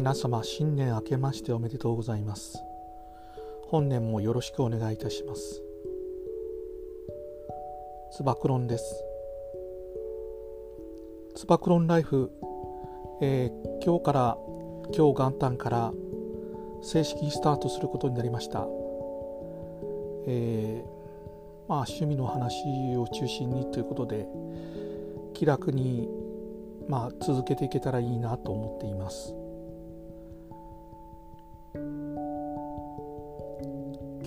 皆様新年明けましておめでとうございます。本年もよろしくお願いいたします。つば九論です。つば九論ライフ、えー、今日から今日元旦から正式スタートすることになりました、えー、まあ趣味の話を中心にということで気楽にまあ続けていけたらいいなと思っています。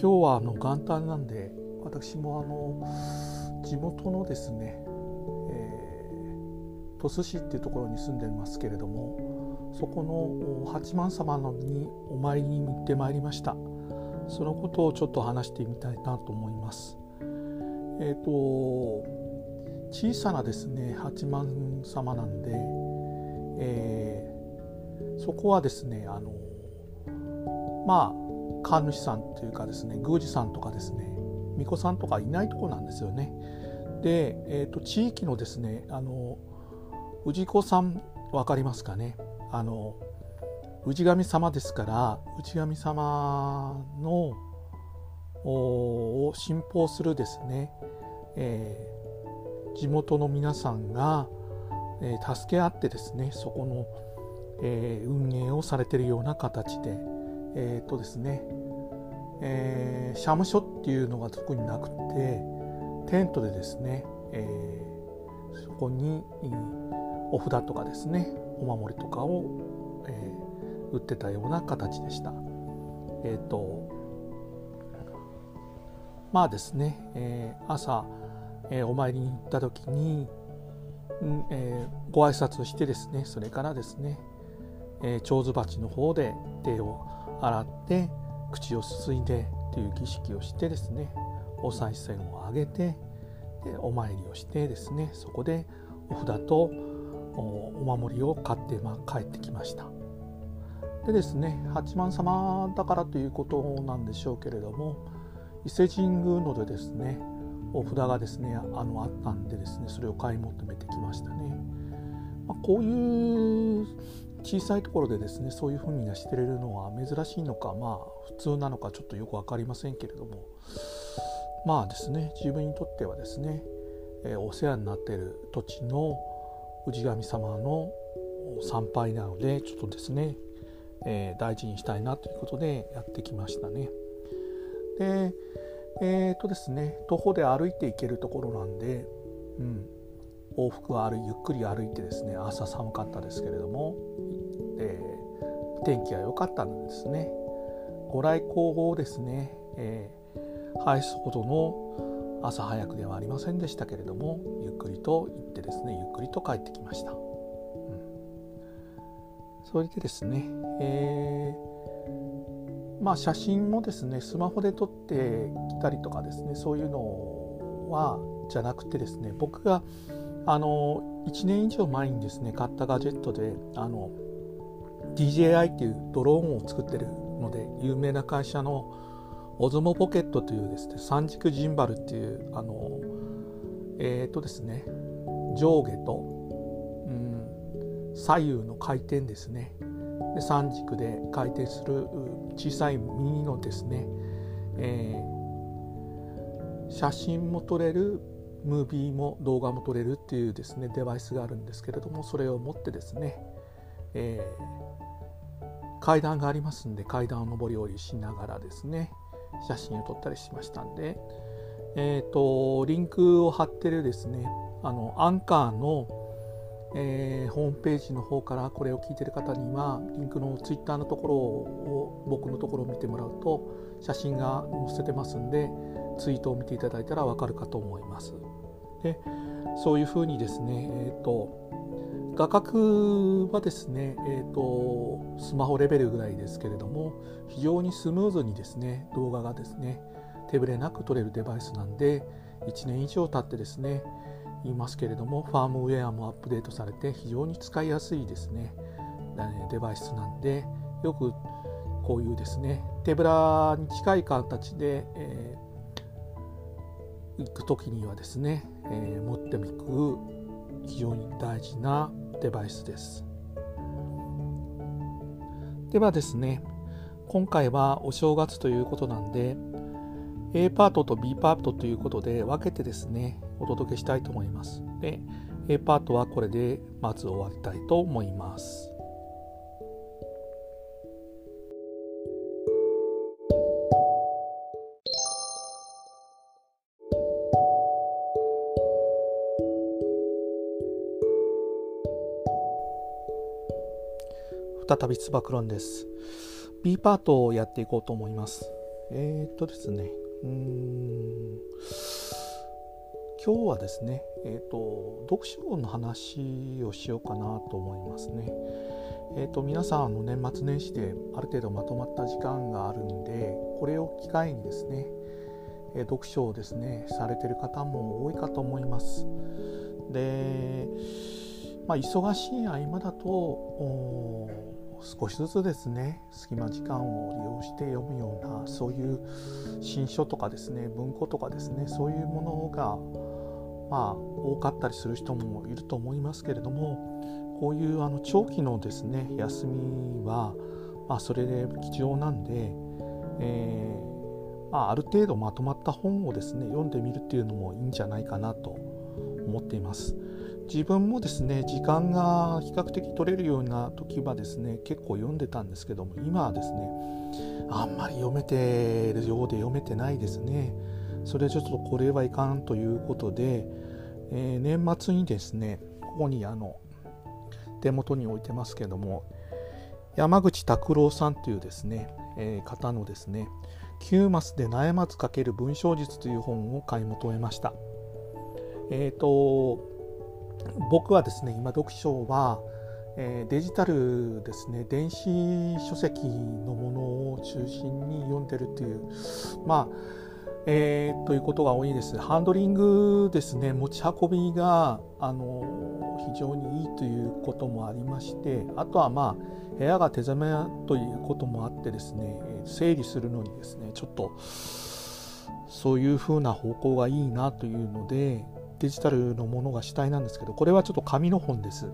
今日はあの元旦なんで私もあの地元のですね、えー、鳥栖市っていうところに住んでますけれどもそこの八幡様のにお参りに行ってまいりました。そのことをちょっと話してみたいなと思います。えっ、ー、と小さなですね八幡様なんで、えー、そこはですねあのまあ神主さんというかですね宮司さんとかですね巫女さんとかいないとこなんですよね。で、えーと、地域のですねあの氏子さん分かりますかね？あの氏神様ですから氏神様のを信奉するですね、えー、地元の皆さんが、えー、助け合ってですねそこの、えー、運営をされているような形でえっ、ー、とですね、えー、社務所っていうのが特になくてテントでですね、えー、そこにお札とかですねお守りとかを、えー、売ってたような形でした。えっ、ー、とまあですね、えー、朝、えー、お参りに行った時に、うんえー、ご挨拶してですねそれからですね、えー、蝶子鉢の方で手を洗って口をすすいでという儀式をしてですねお賽銭をあげてでお参りをしてですねそこでお札とお守りを買って、まあ、帰ってきました。でですね八幡様だからということなんでしょうけれども伊勢神宮のでですねお札がですねあのあったんでですねそれを買い求めてきましたね、まあ、こういう小さいところでですねそういうふうにしてれるのは珍しいのかまあ普通なのかちょっとよく分かりませんけれどもまあですね自分にとってはですね、えー、お世話になっている土地の氏神様の参拝なのでちょっとですね、えー、大事にしたいなということでやってきましたね。でえっ、ー、とですね徒歩で歩いていけるところなんで、うん、往復歩ゆっくり歩いてですね朝寒かったですけれども、えー、天気が良かったんですね。ご来光をですね、えー、排すほどの朝早くではありませんでしたけれどもゆっくりと行ってですねゆっくりと帰ってきました、うん、それでですね、えー、まあ写真もですねスマホで撮ってきたりとかですねそういうのはじゃなくてですね僕があの1年以上前にですね買ったガジェットであの DJI っていうドローンを作ってるので有名な会社のオズモポケットというですね三軸ジンバルっていうあのえっ、ー、とですね上下と、うん、左右の回転ですね。で三軸で回転する小さいミニのですね、えー、写真も撮れるムービーも動画も撮れるっていうですねデバイスがあるんですけれどもそれを持ってですね、えー、階段がありますんで階段を上り下りしながらですね写真を撮ったりしましたんで、えーと、リンクを貼ってるですねあのアンカーの、えー、ホームページの方からこれを聞いてる方にはリンクのツイッターのところを僕のところを見てもらうと写真が載せてますんでツイートを見ていただいたらわかるかと思います。でそういうふうにですね、えーと、画角はですね、えーと、スマホレベルぐらいですけれども非常にスムーズにですね動画がですね手ぶれなく撮れるデバイスなんで1年以上経ってですね言いますけれどもファームウェアもアップデートされて非常に使いやすいですねデバイスなんでよくこういうですね手ぶらに近い形で、えー、行く時にはですねえー、持っていく非常に大事なデバイスです。ではですね今回はお正月ということなんで A パートと B パートということで分けてですねお届けしたいと思いますで A パートはこれでまず終わりたいと思います再びつば九郎です B パートをやっていこうと思いますえー、っとですねうん今日はですね、えーと、読書の話をしようかなと思いますね。えーと、皆さんあの年末年始である程度まとまった時間があるんでこれを機会にですね、え、読書をですねされてる方も多いかと思います。で、まあ、忙しい合間だと少しずつですね隙間時間を利用して読むようなそういう新書とかですね文庫とかですねそういうものがまあ多かったりする人もいると思いますけれどもこういうあの長期のですね休みは、まあ、それで貴重なんで、えーまあ、ある程度まとまった本をですね読んでみるっていうのもいいんじゃないかなと思っています。自分もですね時間が比較的取れるような時はですね結構読んでたんですけども今はですねあんまり読めてるようで読めてないですね。それちょっとこれはいかんということで、えー、年末にですねここにあの手元に置いてますけども山口拓郎さんというですね、えー、方のですね9マスで悩まず書ける文章術という本を買い求めました。えっ、ー、と僕はですね今読書は、えー、デジタルですね電子書籍のものを中心に読んでるというまあえー、ということが多いです。ハンドリングですね、持ち運びがあの非常にいいということもありまして、あとはまあ部屋が手狭めということもあってですね、整理するのにですね、ちょっとそういうふうな方向がいいなというので、デジタルのものが主体なんですけどこれはちょっと紙の本です。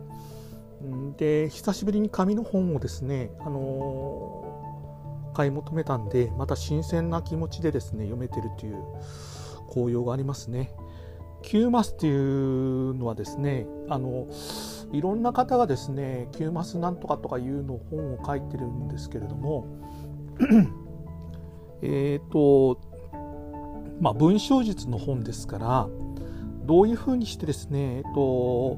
で久しぶりに紙の本をですね、あのー、買い求めたんでまた新鮮な気持ちでですね読めてるという効用がありますね。9マスっていうのはですねあのいろんな方がですね9マスなんとかとかいうの本を書いてるんですけれども えっとまあ文章術の本ですからどういうふうにしてですね、えっと、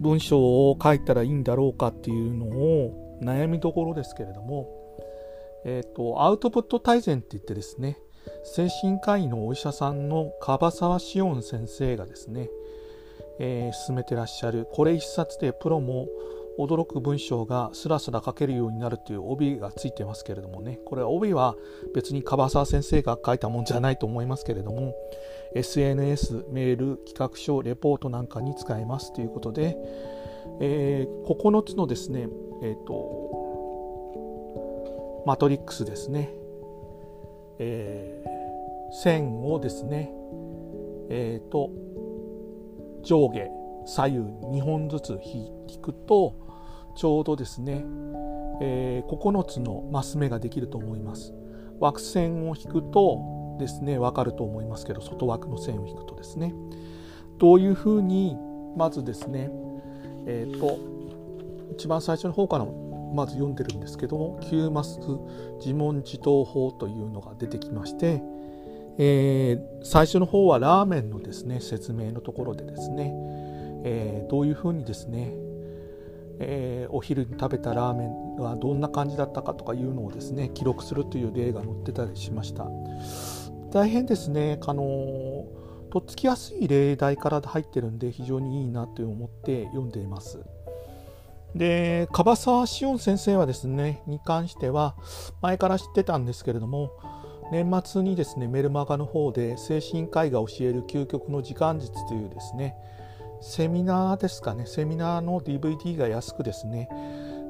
文章を書いたらいいんだろうかっていうのを悩みどころですけれども、えっと、アウトプット大全って言ってですね、精神科医のお医者さんの樺沢志音先生がですね、えー、進めてらっしゃるこれ一冊でプロも驚く文章がスラスラ書けるようになるという帯がついてますけれどもね。これは帯は別に樺沢先生が書いたもんじゃないと思いますけれども SNS メール企画書レポートなんかに使えますということで、えー、9つのですねえっ、ー、とマトリックスですね、えー、線をですねえっ、ー、と上下。左右2本ずつ引くとちょうどですね、えー、9つのマス目ができると思います。枠線を引くとですね分かると思いますけど外枠の線を引くとですねどういうふうにまずですねえっ、ー、と一番最初の方からまず読んでるんですけども9マス自問自答法というのが出てきまして、えー、最初の方はラーメンのですね説明のところでですね、えー、どういうふうにですねえー、お昼に食べたラーメンはどんな感じだったかとかいうのをですね記録するという例が載ってたりしました。大変ですねあのとっつきやすい例題から入ってるんで非常にいいなと思って読んでいます。で樺沢志音先生はですねに関しては前から知ってたんですけれども年末にですねメルマガの方で精神科医が教える究極の時間術というですねセミナーですかね。セミナーの DVD が安くですね、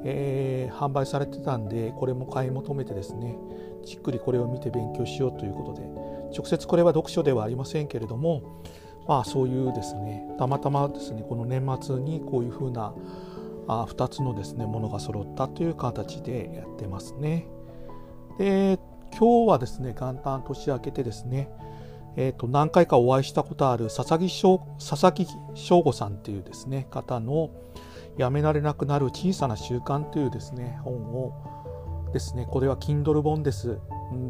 えー、販売されてたんでこれも買い求めてですねじっくりこれを見て勉強しようということで。直接これは読書ではありませんけれどもまあそういうですねたまたまですねこの年末にこういうふうなあ2つのですねものが揃ったという形でやってますね。で今日はですね元旦年明けてですねえーと、何回かお会いしたことある佐々木翔佐々木翔吾さんというですね方の「やめられなくなる小さな習慣」というですね本をですねこれは Kindle 本です。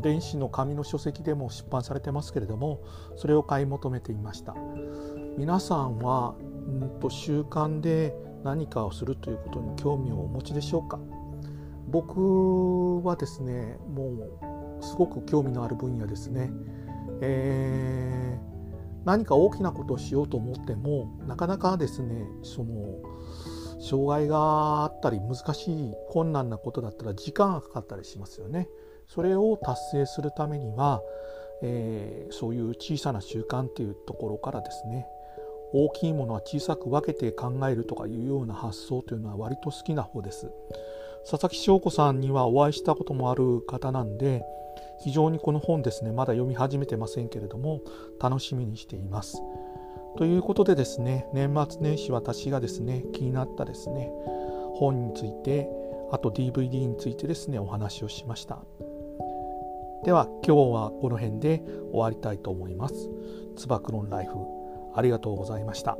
電子の紙の書籍でも出版されてますけれどもそれを買い求めていました。皆さんはんと習慣で何かをするということに興味をお持ちでしょうか？僕はですねもうすごく興味のある分野ですね。えー、何か大きなことをしようと思ってもなかなかですねその障害があったり難しい困難なことだったら時間がかかったりしますよね。それを達成するためには、えー、そういう小さな習慣っていうところからですね大きいものは小さく分けて考えるとかいうような発想というのは割と好きな方です。佐々木翔子さんにはお会いしたこともある方なんで非常にこの本ですねまだ読み始めてませんけれども楽しみにしています。ということでですね年末年始私がですね気になったですね本についてあと DVD についてですねお話をしました。では今日はこの辺で終わりたいと思います。つば九論ライフありがとうございました。